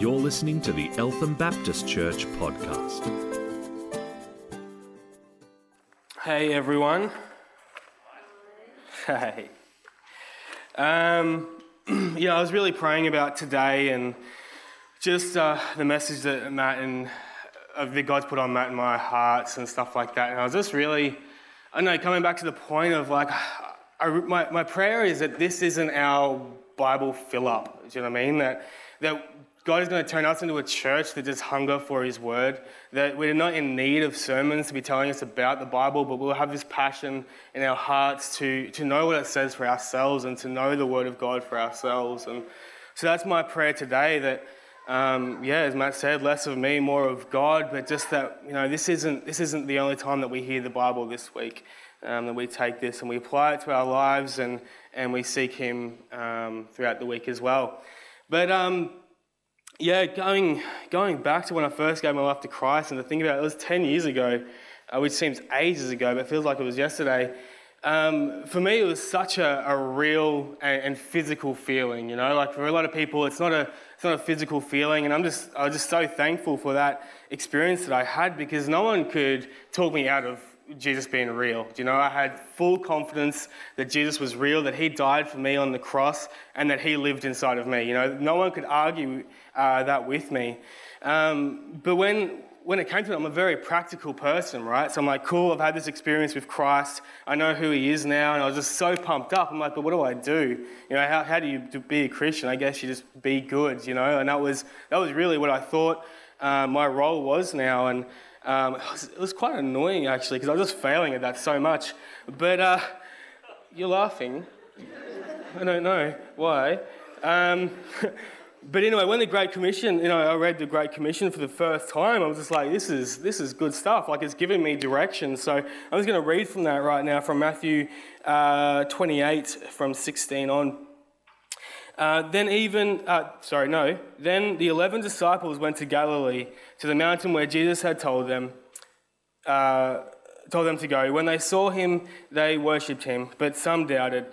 You're listening to the Eltham Baptist Church podcast. Hey everyone. Hey. Um, yeah, I was really praying about today and just uh, the message that Matt and uh, that God's put on Matt and my hearts and stuff like that. And I was just really, I know, coming back to the point of like, I, my, my prayer is that this isn't our Bible fill up. Do you know what I mean? That, that God is going to turn us into a church that just hunger for His Word. That we're not in need of sermons to be telling us about the Bible, but we'll have this passion in our hearts to, to know what it says for ourselves and to know the Word of God for ourselves. And so that's my prayer today that, um, yeah, as Matt said, less of me, more of God, but just that, you know, this isn't, this isn't the only time that we hear the Bible this week. Um, that we take this and we apply it to our lives and, and we seek Him um, throughout the week as well. But um, yeah, going, going back to when I first gave my life to Christ and to think about it, it was 10 years ago, uh, which seems ages ago, but feels like it was yesterday. Um, for me, it was such a, a real and, and, physical feeling, you know, like for a lot of people, it's not, a, it's not a physical feeling. And I'm just, I was just so thankful for that experience that I had because no one could talk me out of Jesus being real. You know, I had full confidence that Jesus was real, that He died for me on the cross, and that He lived inside of me. You know, no one could argue uh, that with me. Um, but when when it came to it, I'm a very practical person, right? So I'm like, cool, I've had this experience with Christ. I know who He is now, and I was just so pumped up. I'm like, but what do I do? You know, how, how do you be a Christian? I guess you just be good, you know. And that was that was really what I thought uh, my role was now, and um, it, was, it, was, quite annoying actually because I was just failing at that so much. But uh, you're laughing. I don't know why. Um, but anyway, when the Great Commission, you know, I read the Great Commission for the first time, I was just like, this is, this is good stuff. Like, it's giving me direction. So I'm just going to read from that right now from Matthew uh, 28, from 16 on. Uh, then even, uh, sorry, no. Then the 11 disciples went to Galilee, to the mountain where Jesus had told them, uh, told them to go. When they saw him, they worshipped him, but some doubted.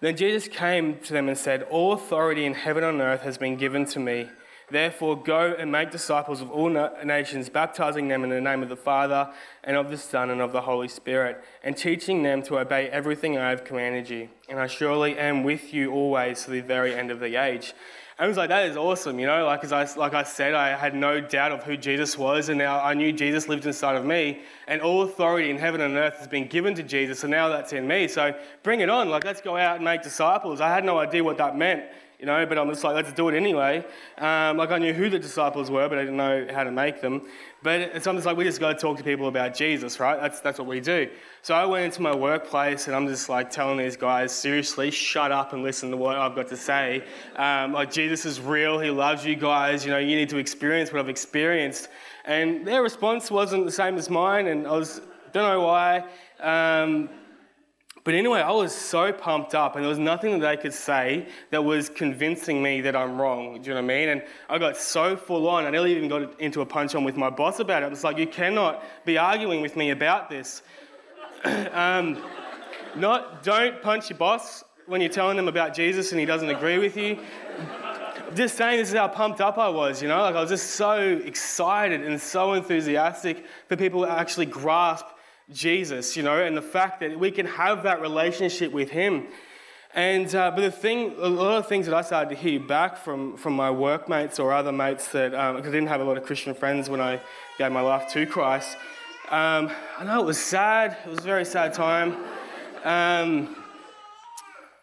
Then Jesus came to them and said, All authority in heaven and earth has been given to me. Therefore, go and make disciples of all nations, baptizing them in the name of the Father, and of the Son, and of the Holy Spirit, and teaching them to obey everything I have commanded you. And I surely am with you always to the very end of the age. And I was like, that is awesome, you know. Like as I, like I said, I had no doubt of who Jesus was, and now I knew Jesus lived inside of me, and all authority in heaven and earth has been given to Jesus, and now that's in me. So bring it on. Like let's go out and make disciples. I had no idea what that meant you know, but I'm just like, let's do it anyway. Um, like I knew who the disciples were, but I didn't know how to make them. But it's I'm like, we just got to talk to people about Jesus, right? That's, that's what we do. So I went into my workplace and I'm just like telling these guys, seriously, shut up and listen to what I've got to say. Um, like, Jesus is real. He loves you guys. You know, you need to experience what I've experienced. And their response wasn't the same as mine. And I was, don't know why. Um, but anyway, I was so pumped up, and there was nothing that they could say that was convincing me that I'm wrong. Do you know what I mean? And I got so full on, I nearly even got into a punch on with my boss about it. It was like, you cannot be arguing with me about this. um, not, don't punch your boss when you're telling them about Jesus and he doesn't agree with you. Just saying, this is how pumped up I was, you know? Like, I was just so excited and so enthusiastic for people to actually grasp Jesus, you know, and the fact that we can have that relationship with Him. And uh, but the thing, a lot of things that I started to hear back from from my workmates or other mates that um, because I didn't have a lot of Christian friends when I gave my life to Christ. Um, I know it was sad. It was a very sad time. Um,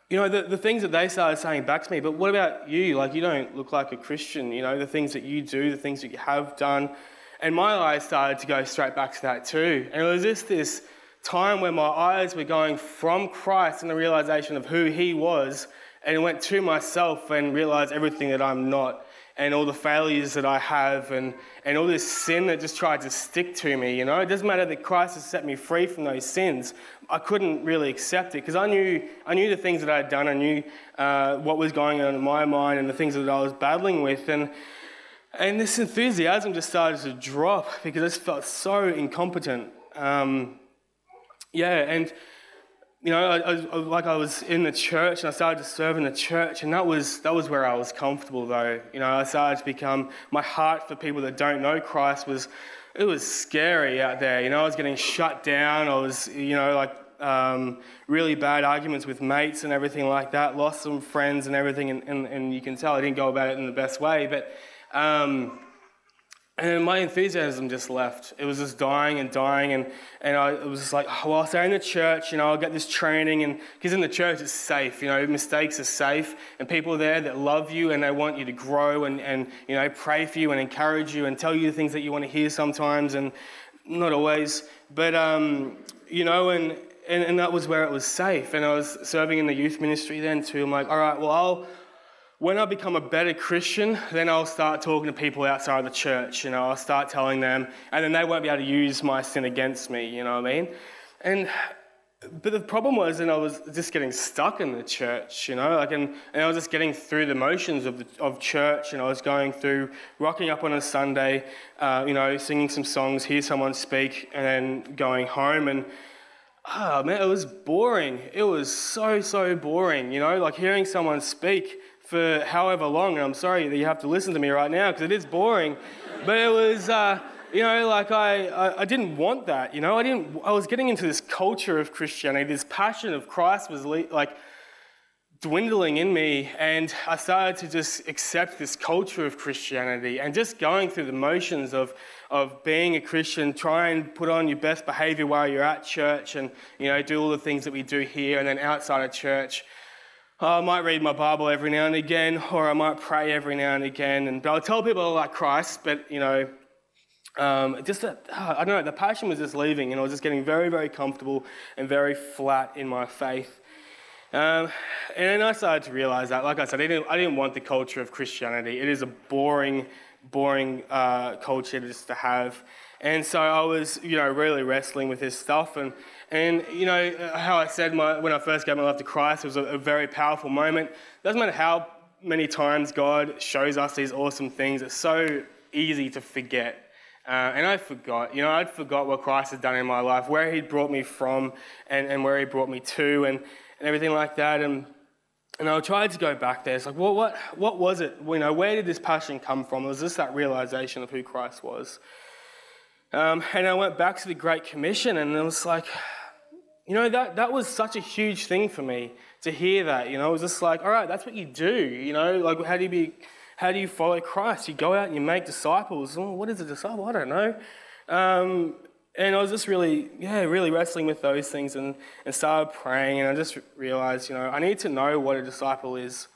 you know, the, the things that they started saying back to me, but what about you? Like, you don't look like a Christian. You know, the things that you do, the things that you have done, and my eyes started to go straight back to that too. And it was just this time where my eyes were going from Christ and the realization of who He was, and it went to myself and realized everything that I'm not, and all the failures that I have, and, and all this sin that just tried to stick to me. You know, it doesn't matter that Christ has set me free from those sins. I couldn't really accept it because I knew, I knew the things that I had done, I knew uh, what was going on in my mind, and the things that I was battling with. And and this enthusiasm just started to drop because I just felt so incompetent. Um, yeah, and you know, I, I, like I was in the church and I started to serve in the church, and that was that was where I was comfortable. Though, you know, I started to become my heart for people that don't know Christ was it was scary out there. You know, I was getting shut down. I was, you know, like um, really bad arguments with mates and everything like that. Lost some friends and everything, and, and, and you can tell I didn't go about it in the best way. But um, and my enthusiasm just left. It was just dying and dying, and, and I it was just like, oh, well, I'll stay in the church, you know, I'll get this training, and because in the church it's safe, you know, mistakes are safe, and people are there that love you and they want you to grow and, and you know, pray for you and encourage you and tell you the things that you want to hear sometimes, and not always, but, um, you know, and, and, and that was where it was safe, and I was serving in the youth ministry then too. I'm like, all right, well, I'll, when I become a better Christian, then I'll start talking to people outside of the church. You know, I'll start telling them, and then they won't be able to use my sin against me. You know what I mean? And but the problem was, and I was just getting stuck in the church. You know, like, and, and I was just getting through the motions of the, of church. And I was going through rocking up on a Sunday, uh, you know, singing some songs, hear someone speak, and then going home and. Oh man, it was boring. It was so, so boring, you know, like hearing someone speak for however long. And I'm sorry that you have to listen to me right now because it is boring. But it was, uh, you know, like I, I, I, didn't want that. You know, I didn't. I was getting into this culture of Christianity. This passion of Christ was le- like dwindling in me, and I started to just accept this culture of Christianity and just going through the motions of of being a Christian. Try and put on your best behavior while you're at church, and you know, do all the things that we do here, and then outside of church I might read my Bible every now and again, or I might pray every now and again. And but I'll tell people I like Christ, but you know, um, just that, I don't know, the passion was just leaving, and I was just getting very, very comfortable and very flat in my faith. Um, and then I started to realize that, like I said, I didn't, I didn't want the culture of Christianity. It is a boring, boring uh, culture just to have. And so I was, you know, really wrestling with this stuff. And, and you know, how I said my, when I first gave my life to Christ, it was a, a very powerful moment. It doesn't matter how many times God shows us these awesome things, it's so easy to forget. Uh, and I forgot, you know, I'd forgot what Christ had done in my life, where He'd brought me from and, and where He brought me to and, and everything like that. And, and I tried to go back there. It's like, well, what, what was it? You know, where did this passion come from? Was just that realization of who Christ was. Um, and I went back to the Great Commission, and it was like, you know, that, that was such a huge thing for me to hear that. You know, it was just like, all right, that's what you do. You know, like, how do you be, how do you follow Christ? You go out and you make disciples. Oh, what is a disciple? I don't know. Um, and I was just really, yeah, really wrestling with those things and, and started praying. And I just realized, you know, I need to know what a disciple is.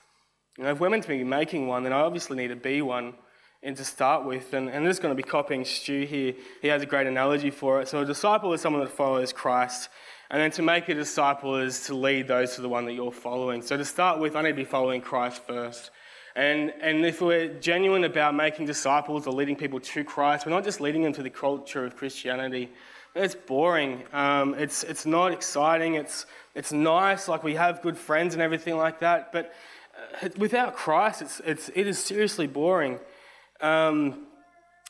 You know, if we're meant to be making one, then I obviously need to be one and to start with. And, and I'm just going to be copying Stu here. He has a great analogy for it. So a disciple is someone that follows Christ. And then to make a disciple is to lead those to the one that you're following. So to start with, I need to be following Christ first. And, and if we're genuine about making disciples or leading people to Christ, we're not just leading them to the culture of Christianity. It's boring. Um, it's, it's not exciting. It's, it's nice. Like we have good friends and everything like that. But uh, without Christ, it's, it's, it is seriously boring. Um,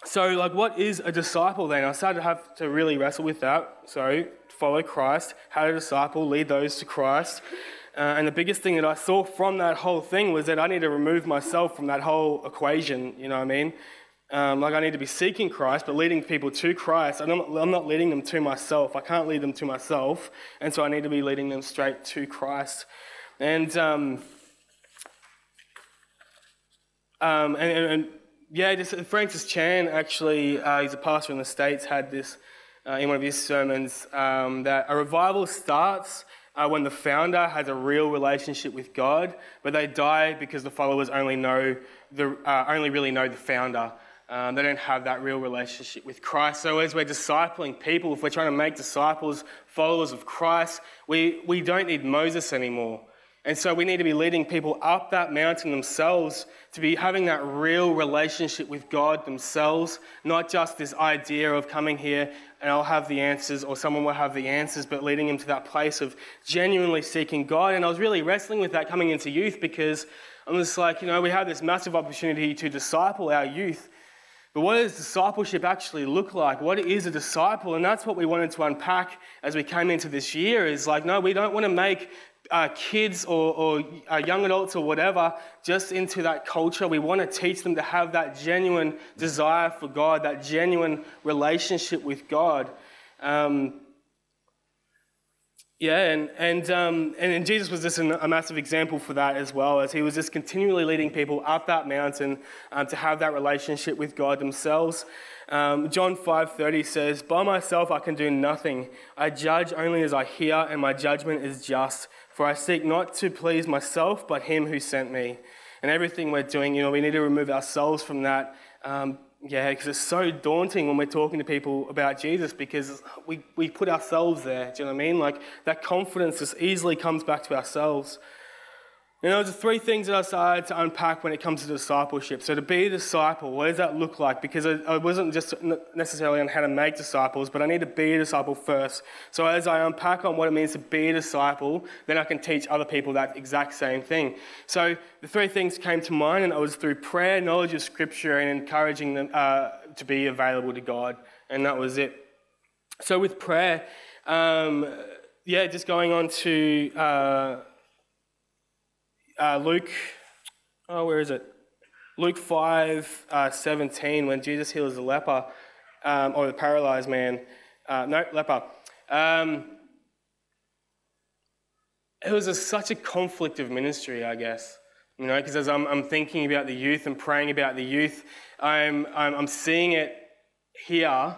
so, like, what is a disciple then? I started to have to really wrestle with that. So, follow Christ, how to disciple, lead those to Christ. Uh, and the biggest thing that I saw from that whole thing was that I need to remove myself from that whole equation, you know what I mean? Um, like, I need to be seeking Christ, but leading people to Christ. I'm not, I'm not leading them to myself. I can't lead them to myself. And so I need to be leading them straight to Christ. And, um, um, and, and yeah, just Francis Chan actually, uh, he's a pastor in the States, had this uh, in one of his sermons um, that a revival starts uh, when the founder has a real relationship with God, but they die because the followers only know the, uh, only really know the founder. Um, they don't have that real relationship with Christ. So, as we're discipling people, if we're trying to make disciples, followers of Christ, we, we don't need Moses anymore. And so we need to be leading people up that mountain themselves to be having that real relationship with God themselves, not just this idea of coming here and I'll have the answers or someone will have the answers, but leading them to that place of genuinely seeking God. And I was really wrestling with that coming into youth because I'm just like, you know, we have this massive opportunity to disciple our youth. But what does discipleship actually look like? What is a disciple? And that's what we wanted to unpack as we came into this year is like, no, we don't want to make uh, kids or, or uh, young adults or whatever just into that culture. We want to teach them to have that genuine desire for God, that genuine relationship with God. Um, yeah, and, and, um, and Jesus was just a massive example for that as well, as he was just continually leading people up that mountain um, to have that relationship with God themselves. Um, John 5.30 says, By myself I can do nothing. I judge only as I hear, and my judgment is just. For I seek not to please myself, but him who sent me. And everything we're doing, you know, we need to remove ourselves from that um, yeah, because it's so daunting when we're talking to people about Jesus because we, we put ourselves there. Do you know what I mean? Like that confidence just easily comes back to ourselves. You know, there's three things that I started to unpack when it comes to discipleship. So, to be a disciple, what does that look like? Because I, wasn't just necessarily on how to make disciples, but I need to be a disciple first. So, as I unpack on what it means to be a disciple, then I can teach other people that exact same thing. So, the three things came to mind, and it was through prayer, knowledge of Scripture, and encouraging them uh, to be available to God. And that was it. So, with prayer, um, yeah, just going on to. Uh, uh, Luke, oh, where is it? Luke 5 uh, 17, when Jesus heals the leper, um, or the paralyzed man. Uh, no, leper. Um, it was a, such a conflict of ministry, I guess. You know, because as I'm, I'm, thinking about the youth and praying about the youth, I'm, I'm, I'm seeing it here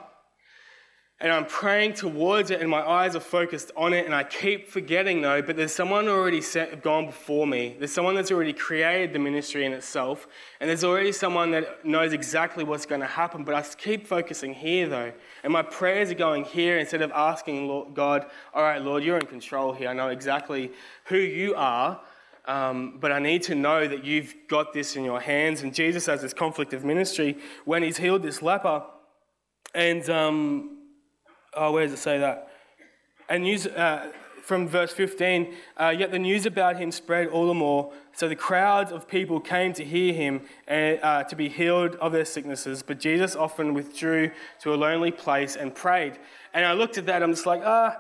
and I'm praying towards it, and my eyes are focused on it, and I keep forgetting though, but there's someone already set, gone before me. There's someone that's already created the ministry in itself, and there's already someone that knows exactly what's going to happen, but I keep focusing here though. And my prayers are going here instead of asking Lord, God, all right, Lord, you're in control here. I know exactly who you are. Um, but I need to know that you've got this in your hands. And Jesus has this conflict of ministry when he's healed this leper. And um, oh, where does it say that? And news, uh, from verse 15, uh, yet the news about him spread all the more. So the crowds of people came to hear him and uh, to be healed of their sicknesses. But Jesus often withdrew to a lonely place and prayed. And I looked at that, I'm just like, ah,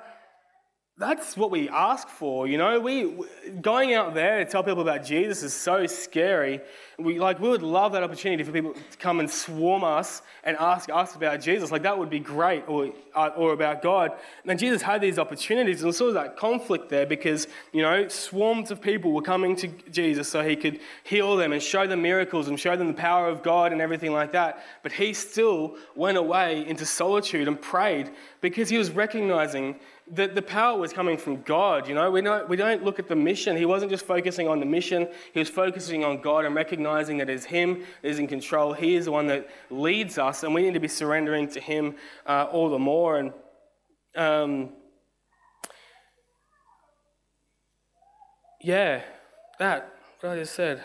that's what we ask for, you know. We going out there to tell people about Jesus is so scary. We like we would love that opportunity for people to come and swarm us and ask us about Jesus. Like that would be great, or uh, or about God. And Jesus had these opportunities, and saw that conflict there because you know swarms of people were coming to Jesus so he could heal them and show them miracles and show them the power of God and everything like that. But he still went away into solitude and prayed because he was recognizing the, the power was coming from God. You know, we don't, we don't look at the mission. He wasn't just focusing on the mission, he was focusing on God and recognizing that it's Him that is in control. He is the one that leads us, and we need to be surrendering to Him uh, all the more. And um, yeah, that, what I just said.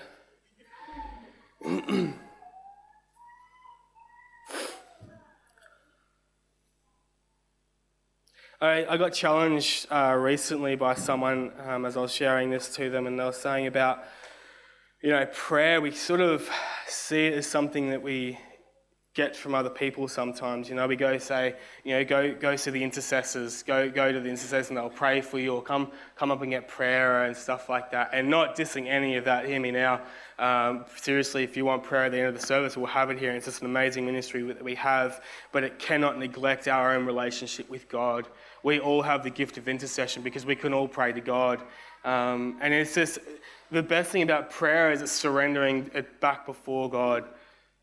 I, I got challenged uh, recently by someone um, as I was sharing this to them, and they were saying about, you know, prayer. We sort of see it as something that we get from other people sometimes. You know, we go say, you know, go go to the intercessors, go go to the intercessors, and they'll pray for you, or come come up and get prayer and stuff like that. And not dissing any of that. Hear me now. Um, seriously, if you want prayer at the end of the service, we'll have it here. It's just an amazing ministry that we have, but it cannot neglect our own relationship with God we all have the gift of intercession because we can all pray to God. Um, and it's just the best thing about prayer is it's surrendering it back before God.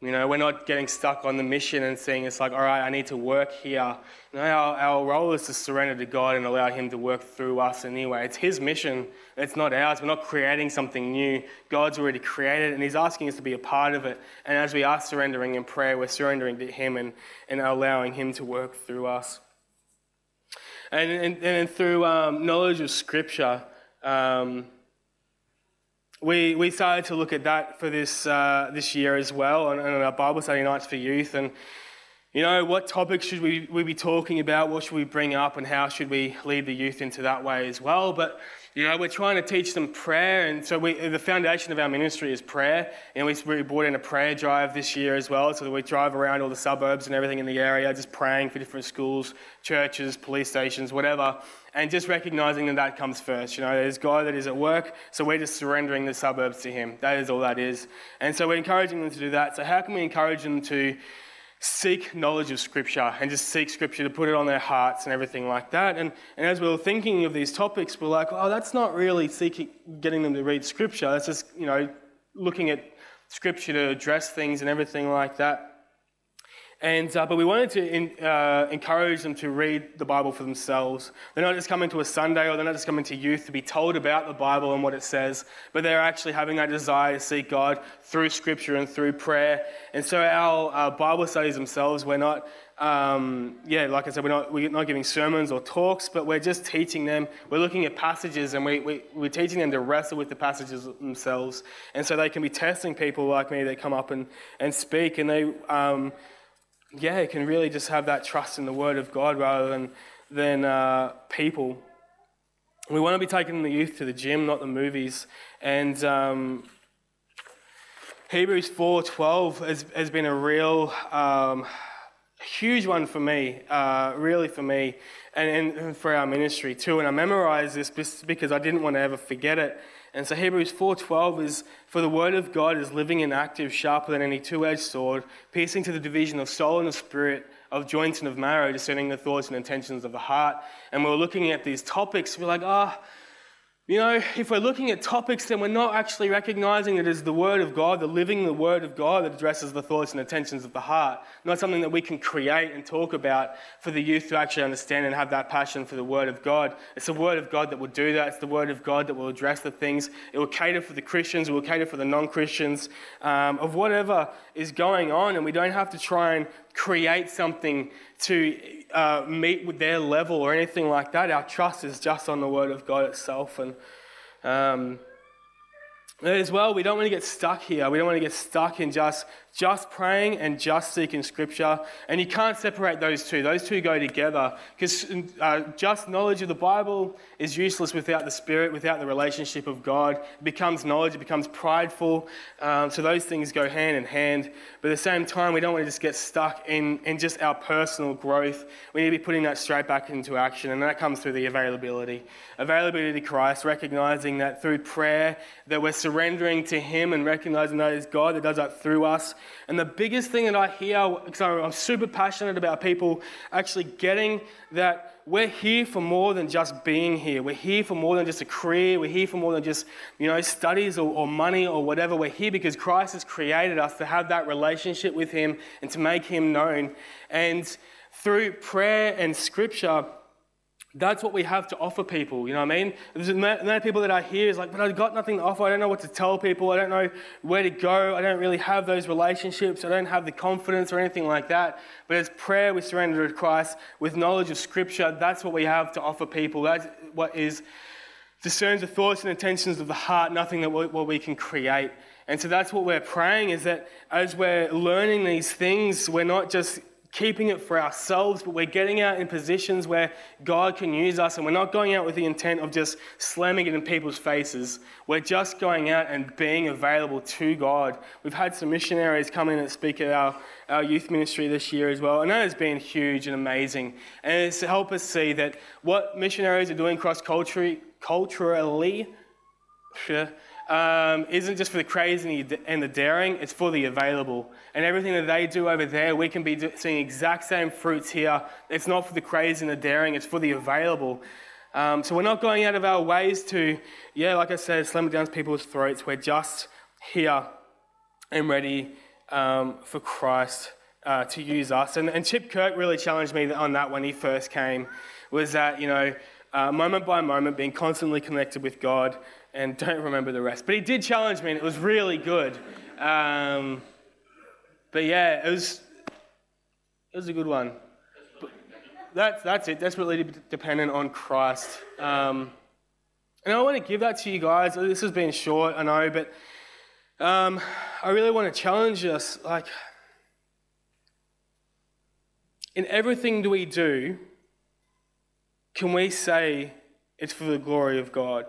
You know, we're not getting stuck on the mission and saying it's like, all right, I need to work here. Know, our, our role is to surrender to God and allow Him to work through us anyway. It's His mission, it's not ours. We're not creating something new. God's already created and He's asking us to be a part of it. And as we are surrendering in prayer, we're surrendering to Him and, and allowing Him to work through us. And, and, and through um, knowledge of Scripture, um, we, we started to look at that for this, uh, this year as well on, on our Bible study nights for youth. And, you know, what topics should we, we be talking about? What should we bring up? And how should we lead the youth into that way as well? But, you know, we're trying to teach them prayer. And so we, the foundation of our ministry is prayer. And we, we brought in a prayer drive this year as well. So that we drive around all the suburbs and everything in the area, just praying for different schools, churches, police stations, whatever. And just recognizing that that comes first. You know, there's God that is at work. So we're just surrendering the suburbs to Him. That is all that is. And so we're encouraging them to do that. So, how can we encourage them to seek knowledge of Scripture and just seek Scripture to put it on their hearts and everything like that. And, and as we were thinking of these topics, we're like, oh, that's not really seeking, getting them to read Scripture. That's just, you know, looking at Scripture to address things and everything like that. And, uh, but we wanted to in, uh, encourage them to read the Bible for themselves. They're not just coming to a Sunday or they're not just coming to youth to be told about the Bible and what it says, but they're actually having that desire to seek God through Scripture and through prayer. And so our uh, Bible studies themselves, we're not, um, yeah, like I said, we're not, we're not giving sermons or talks, but we're just teaching them. We're looking at passages and we, we, we're teaching them to wrestle with the passages themselves. And so they can be testing people like me that come up and, and speak and they. Um, yeah, can really just have that trust in the Word of God rather than, than uh, people. We want to be taking the youth to the gym, not the movies. And um, Hebrews 4.12 has, has been a real, um, huge one for me, uh, really for me, and, and for our ministry too. And I memorized this because I didn't want to ever forget it. And so Hebrews 4:12 is for the word of God is living and active, sharper than any two-edged sword, piercing to the division of soul and of spirit, of joints and of marrow, discerning the thoughts and intentions of the heart. And we're looking at these topics, we're like, ah, oh, you know, if we're looking at topics, then we're not actually recognizing it as the Word of God, the living the Word of God that addresses the thoughts and intentions of the heart, not something that we can create and talk about for the youth to actually understand and have that passion for the Word of God. It's the Word of God that will do that. It's the Word of God that will address the things. It will cater for the Christians, it will cater for the non Christians, um, of whatever is going on, and we don't have to try and create something to uh, meet with their level or anything like that. Our trust is just on the Word of God itself. And um, as well, we don't want to get stuck here. We don't want to get stuck in just just praying and just seeking scripture. And you can't separate those two. Those two go together because uh, just knowledge of the Bible is useless without the Spirit, without the relationship of God. It becomes knowledge, it becomes prideful. Um, so those things go hand in hand. But at the same time, we don't want to just get stuck in, in just our personal growth. We need to be putting that straight back into action. And that comes through the availability. Availability to Christ, recognizing that through prayer, that we're surrendering to Him and recognizing that it's God that does that through us and the biggest thing that I hear, because I'm super passionate about people actually getting that we're here for more than just being here. We're here for more than just a career. We're here for more than just, you know, studies or, or money or whatever. We're here because Christ has created us to have that relationship with Him and to make Him known. And through prayer and scripture, that's what we have to offer people, you know what I mean? There's many people that I hear is like, but I've got nothing to offer. I don't know what to tell people. I don't know where to go. I don't really have those relationships. I don't have the confidence or anything like that. But as prayer, we surrender to Christ with knowledge of Scripture. That's what we have to offer people. That's what is discerns the thoughts and intentions of the heart, nothing that we, what we can create. And so that's what we're praying is that as we're learning these things, we're not just keeping it for ourselves, but we're getting out in positions where God can use us, and we're not going out with the intent of just slamming it in people's faces. We're just going out and being available to God. We've had some missionaries come in and speak at our, our youth ministry this year as well, and that has been huge and amazing. And it's to help us see that what missionaries are doing cross culturally, culturally, um, isn't just for the crazy and the daring, it's for the available. And everything that they do over there, we can be seeing exact same fruits here. It's not for the crazy and the daring, it's for the available. Um, so we're not going out of our ways to, yeah, like I said, slam it down people's throats. We're just here and ready um, for Christ uh, to use us. And, and Chip Kirk really challenged me on that when he first came, was that, you know, uh, moment by moment, being constantly connected with God and don't remember the rest. But he did challenge me, and it was really good. Um, but yeah, it was it was a good one. But that's that's it. Desperately dependent on Christ. Um, and I want to give that to you guys. This has been short, I know, but um, I really want to challenge us. Like, in everything we do, can we say it's for the glory of God?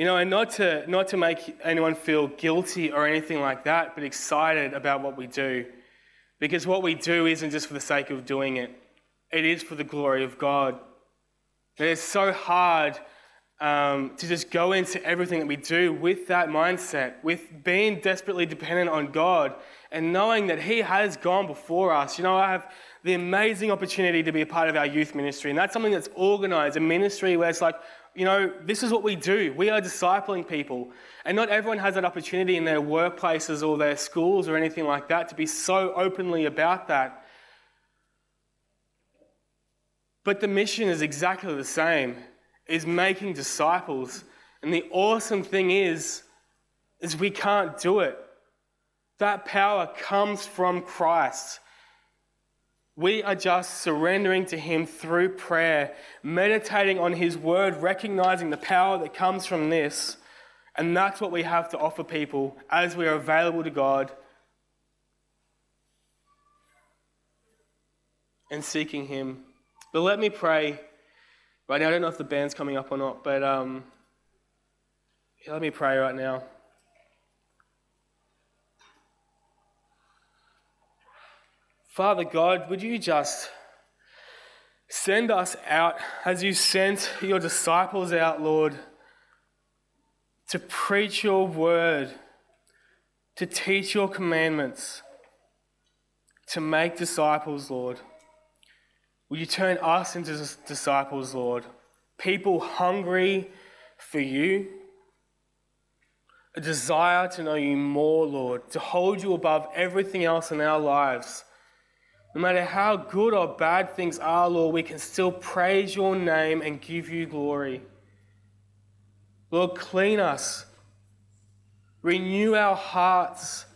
You know, and not to, not to make anyone feel guilty or anything like that, but excited about what we do. Because what we do isn't just for the sake of doing it, it is for the glory of God. And it's so hard um, to just go into everything that we do with that mindset, with being desperately dependent on God and knowing that He has gone before us. You know, I have the amazing opportunity to be a part of our youth ministry, and that's something that's organized, a ministry where it's like, you know, this is what we do. We are discipling people. And not everyone has that opportunity in their workplaces or their schools or anything like that to be so openly about that. But the mission is exactly the same is making disciples. And the awesome thing is, is we can't do it. That power comes from Christ. We are just surrendering to Him through prayer, meditating on His word, recognizing the power that comes from this. And that's what we have to offer people as we are available to God and seeking Him. But let me pray Right now, I don't know if the band's coming up or not, but um, let me pray right now. Father God, would you just send us out as you sent your disciples out, Lord, to preach your word, to teach your commandments, to make disciples, Lord. Will you turn us into disciples, Lord? People hungry for you, a desire to know you more, Lord, to hold you above everything else in our lives. No matter how good or bad things are, Lord, we can still praise your name and give you glory. Lord, clean us, renew our hearts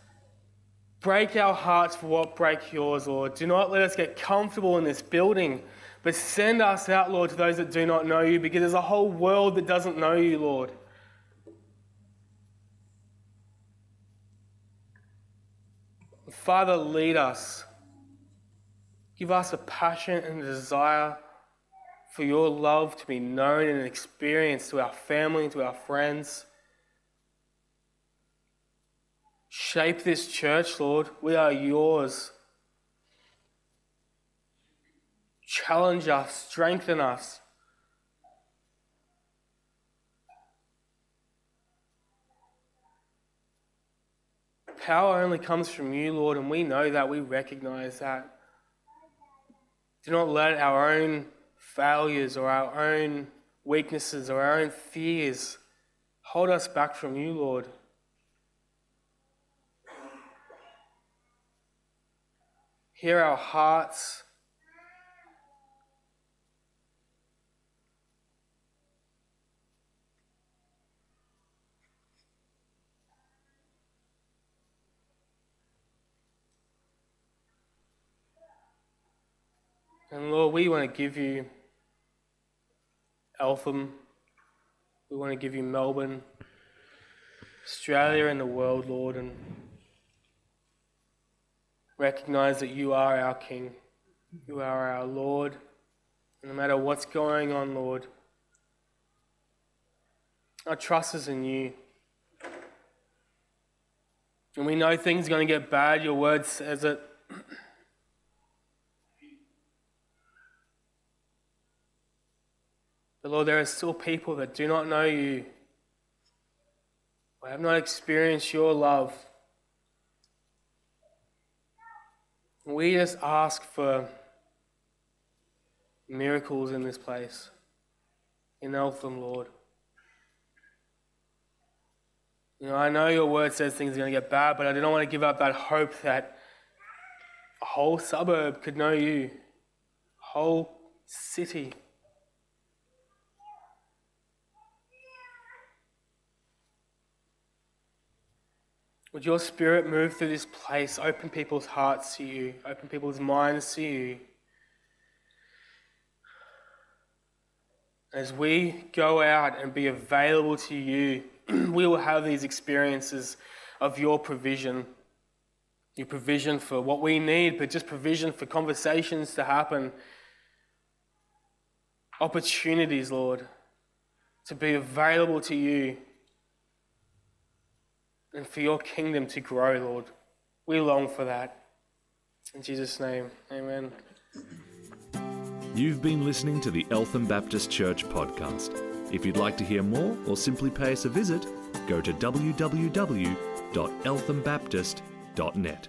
Break our hearts for what break yours, Lord. Do not let us get comfortable in this building, but send us out, Lord, to those that do not know you, because there's a whole world that doesn't know you, Lord. Father, lead us. Give us a passion and a desire for your love to be known and experienced to our family and to our friends. Shape this church, Lord. We are yours. Challenge us, strengthen us. Power only comes from you, Lord, and we know that. We recognize that. Do not let our own failures or our own weaknesses or our own fears hold us back from you, Lord. Hear our hearts. And Lord, we want to give you Eltham. We want to give you Melbourne, Australia, and the world, Lord. And recognize that you are our King, you are our Lord. No matter what's going on, Lord, our trust is in you. And we know things are going to get bad. Your word says it. But Lord, there are still people that do not know you, or have not experienced your love. We just ask for miracles in this place. In Eltham, Lord. You know, I know your word says things are going to get bad, but I don't want to give up that hope that a whole suburb could know you, a whole city. Would your spirit move through this place, open people's hearts to you, open people's minds to you? As we go out and be available to you, we will have these experiences of your provision. your provision for what we need, but just provision for conversations to happen. Opportunities, Lord, to be available to you and for your kingdom to grow, Lord. We long for that. In Jesus' name, amen. You've been listening to the Eltham Baptist Church podcast. If you'd like to hear more or simply pay us a visit, go to www.elthambaptist.net.